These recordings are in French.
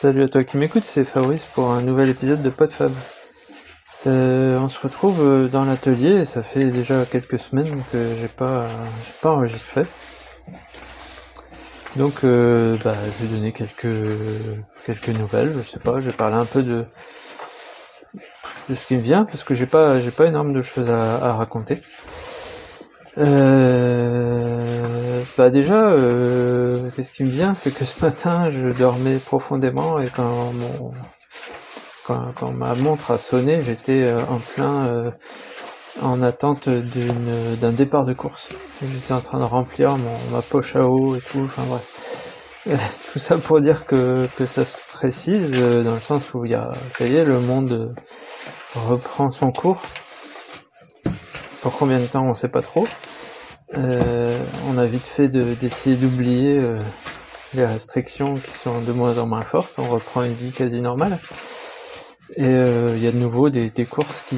Salut à toi qui m'écoute, c'est Fabrice pour un nouvel épisode de PodFab. Euh, on se retrouve euh, dans l'atelier, ça fait déjà quelques semaines que j'ai pas, pas enregistré. Donc euh, bah, je vais donner quelques, quelques nouvelles, je sais pas, je vais parler un peu de, de ce qui me vient, parce que j'ai pas, j'ai pas énormément de choses à, à raconter. Euh, bah déjà, euh, qu'est-ce qui me vient, c'est que ce matin, je dormais profondément et quand mon quand, quand ma montre a sonné, j'étais euh, en plein euh, en attente d'une d'un départ de course. J'étais en train de remplir mon, ma poche à eau et tout. Enfin bref, tout ça pour dire que que ça se précise dans le sens où il y a, ça y est, le monde reprend son cours. Pour combien de temps, on sait pas trop. Euh, on a vite fait de- d'essayer d'oublier euh, les restrictions qui sont de moins en moins fortes. On reprend une vie quasi normale. Et euh, il y a de nouveau des, des courses qui,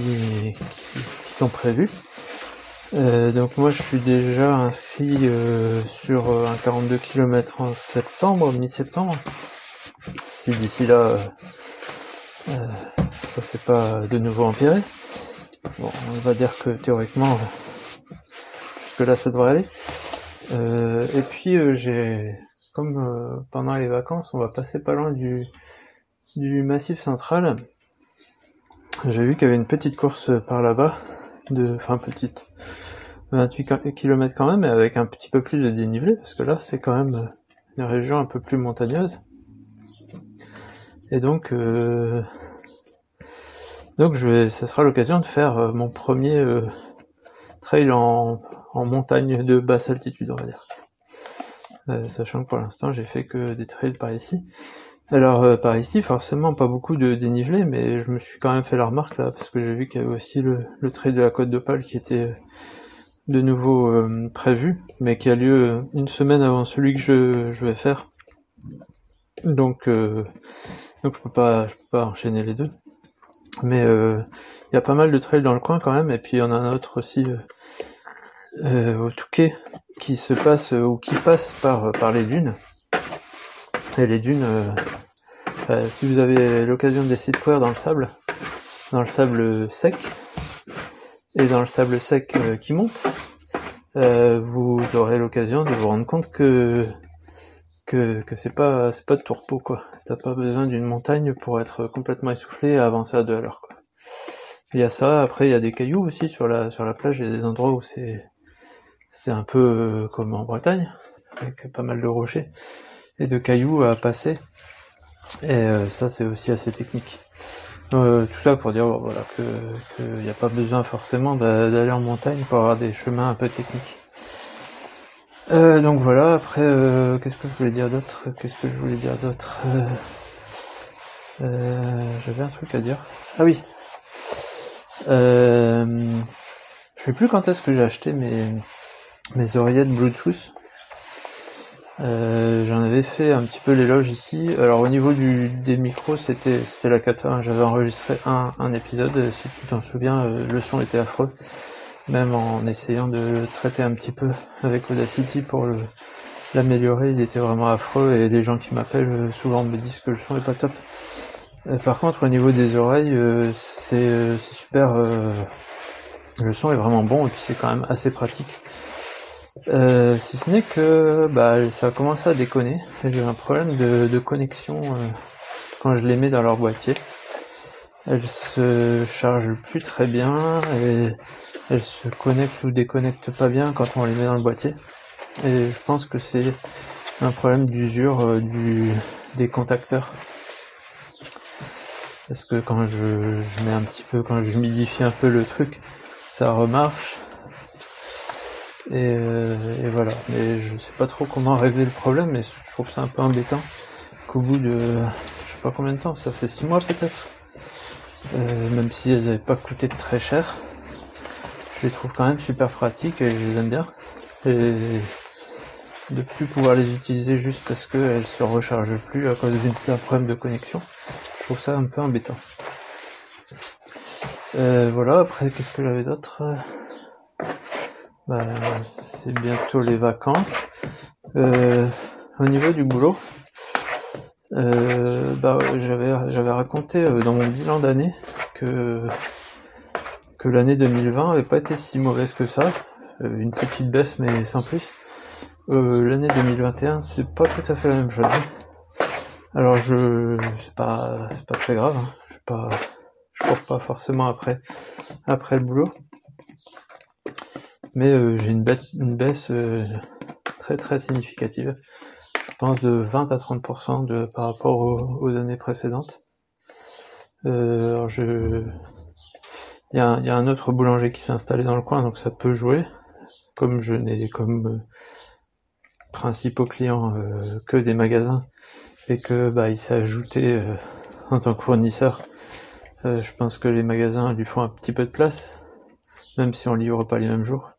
qui, sont prévues. Donc moi je suis déjà inscrit sur un 42 km en septembre, mi-septembre. Si d'ici là ça s'est pas de nouveau empiré. Bon, on va dire que théoriquement là ça devrait aller. Euh, et puis euh, j'ai comme euh, pendant les vacances on va passer pas loin du du massif central. J'ai vu qu'il y avait une petite course par là-bas, de, enfin petite, 28 km quand même, mais avec un petit peu plus de dénivelé, parce que là c'est quand même une région un peu plus montagneuse. Et donc, donc je vais, ça sera l'occasion de faire mon premier trail en, en montagne de basse altitude, on va dire. Euh, sachant que pour l'instant j'ai fait que des trails par ici. Alors euh, par ici, forcément pas beaucoup de dénivelé, mais je me suis quand même fait la remarque là, parce que j'ai vu qu'il y avait aussi le, trail de la Côte d'Opale qui était euh, de nouveau prévu, mais qui a lieu une semaine avant celui que je, je vais faire. Donc, donc je peux pas, je peux pas enchaîner les deux. Mais il y a pas mal de trails dans le coin quand même, et puis il y en a un autre aussi au Touquet qui se passe euh, ou qui passe par par les dunes. Et les dunes, euh, euh, si vous avez l'occasion d'essayer de courir dans le sable, dans le sable sec et dans le sable sec euh, qui monte, euh, vous aurez l'occasion de vous rendre compte que que, que c'est pas c'est pas de tourpeau quoi. T'as pas besoin d'une montagne pour être complètement essoufflé et avancer à deux à l'heure. Il y a ça, après il y a des cailloux aussi sur la sur la plage, il y a des endroits où c'est c'est un peu euh, comme en Bretagne, avec pas mal de rochers et de cailloux à passer. Et euh, ça c'est aussi assez technique. Euh, tout ça pour dire voilà que qu'il n'y a pas besoin forcément d'a- d'aller en montagne pour avoir des chemins un peu techniques. Euh, donc voilà, après euh, qu'est-ce que je voulais dire d'autre? Qu'est-ce que je voulais dire d'autre? Euh, J'avais un truc à dire. Ah oui. Je sais plus quand est-ce que j'ai acheté mes, mes oreillettes Bluetooth. Euh, J'en avais fait un petit peu l'éloge ici. Alors au niveau du, des micros, c'était c'était la cata. hein. J'avais enregistré un, un épisode. euh, Si tu t'en souviens, euh, le son était affreux. Même en essayant de le traiter un petit peu avec Audacity pour l'améliorer, il était vraiment affreux. Et les gens qui m'appellent euh, souvent me disent que le son est pas top. Par contre, au niveau des oreilles, c'est super. le son est vraiment bon et puis c'est quand même assez pratique. Euh, si ce n'est que bah, ça a commencé à déconner. J'ai un problème de, de connexion euh, quand je les mets dans leur boîtier. Elles se chargent plus très bien et elles se connectent ou déconnectent pas bien quand on les met dans le boîtier. Et je pense que c'est un problème d'usure euh, des contacteurs. Parce que quand je, je mets un petit peu, quand j'humidifie un peu le truc, ça remarche. Et, euh, et voilà. Mais je sais pas trop comment régler le problème, mais je trouve ça un peu embêtant qu'au bout de, je sais pas combien de temps, ça fait six mois peut-être, euh, même si elles n'avaient pas coûté très cher, je les trouve quand même super pratiques et je les aime bien. Et de plus pouvoir les utiliser juste parce qu'elles se rechargent plus à cause d'un problème de connexion, je trouve ça un peu embêtant. Euh, voilà, après qu'est-ce que j'avais d'autre? Bah, C'est bientôt les vacances. Euh, au niveau du boulot, Euh, bah, j'avais raconté euh, dans mon bilan d'année que l'année 2020 avait pas été si mauvaise que ça, une petite baisse mais sans plus. l'année 2021 c'est pas tout à fait la même chose. Alors je c'est pas c'est pas très grave, hein. je pas je cours pas forcément après après le boulot. Mais j'ai une, une baisse très très significative pense de 20 à 30% de, par rapport aux, années précédentes. Euh, je... Il y, a, un autre boulanger qui s'est installé dans le coin, donc ça peut jouer. Comme je n'ai comme euh, principaux clients euh, que des magasins et que bah, il s'est ajouté en tant que fournisseur, je pense que les magasins lui font un petit peu de place, même si on livre pas les mêmes jours.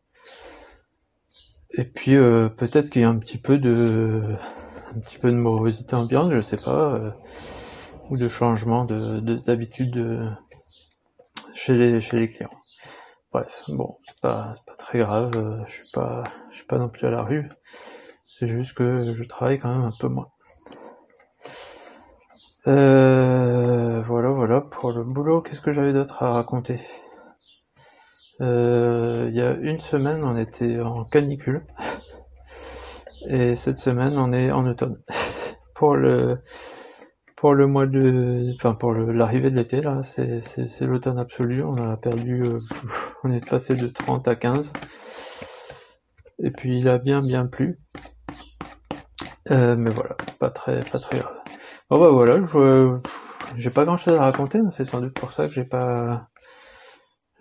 Et puis peut-être qu'il y a un petit peu de un petit peu de morosité ambiante, je sais pas, euh, ou de changement de d'habitude euh, chez les chez les clients. Bref, bon, c'est pas pas très grave, euh, je suis pas je suis pas non plus à la rue. C'est juste que je travaille quand même un peu moins. voilà, voilà pour le boulot. Qu'est-ce que j'avais d'autre à raconter? Il y a une semaine, on était en canicule. Et cette semaine, on est en automne. pour le pour le mois de, enfin pour l'arrivée de l'été là, c'est c'est l'automne absolu. On a perdu, euh, on est passé de 30 à 15. Et puis il a bien bien plu. Euh, mais voilà, pas très pas très grave. Bon bah voilà, je j'ai pas grand chose à raconter. C'est sans doute pour ça que j'ai pas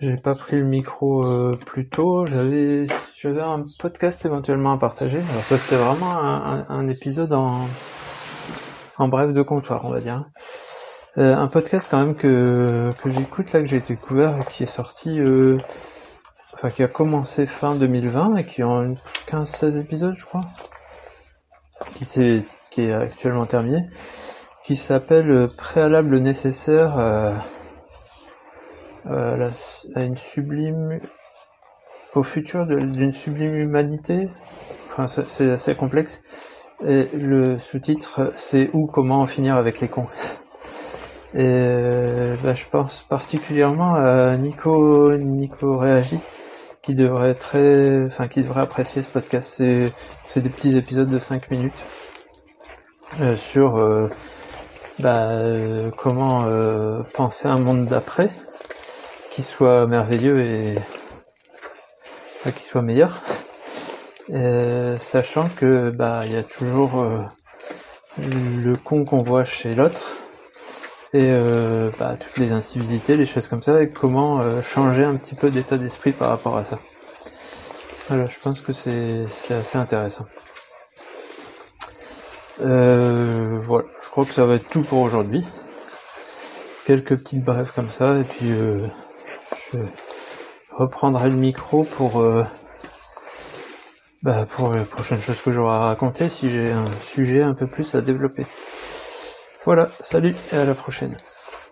j'ai pas pris le micro euh, plus tôt. J'avais, j'avais un podcast éventuellement à partager. Alors ça, c'est vraiment un, épisode en, en bref de comptoir, on va dire. Euh, un podcast quand même que, que j'écoute là, que j'ai découvert, qui est sorti, euh, enfin qui a commencé fin 2020 et qui a 15-16 épisodes, je crois, qui s'est, qui est actuellement terminé, qui s'appelle Préalable nécessaire euh, à une sublime au futur d'une sublime humanité. Enfin, c'est assez complexe. Et le sous-titre, c'est où, comment en finir avec les cons. Et euh, là, je pense particulièrement à Nico, Nico Réagi, qui devrait très, enfin, qui devrait apprécier ce podcast. C'est des petits épisodes de 5 minutes euh, sur euh, bah, euh, comment penser un monde d'après qui soit merveilleux et qui soit meilleur. Euh, sachant que bah il y a toujours euh, le con qu'on voit chez l'autre et euh, bah, toutes les incivilités, les choses comme ça, et comment changer un petit peu d'état d'esprit par rapport à ça. Voilà, je pense que c'est assez intéressant. voilà, je crois que ça va être tout pour aujourd'hui. Quelques petites brèves comme ça, et puis je reprendrai le micro pour, euh, bah, pour la prochaine chose que j'aurai à raconter si j'ai un sujet un peu plus à développer. Voilà, salut et à la prochaine.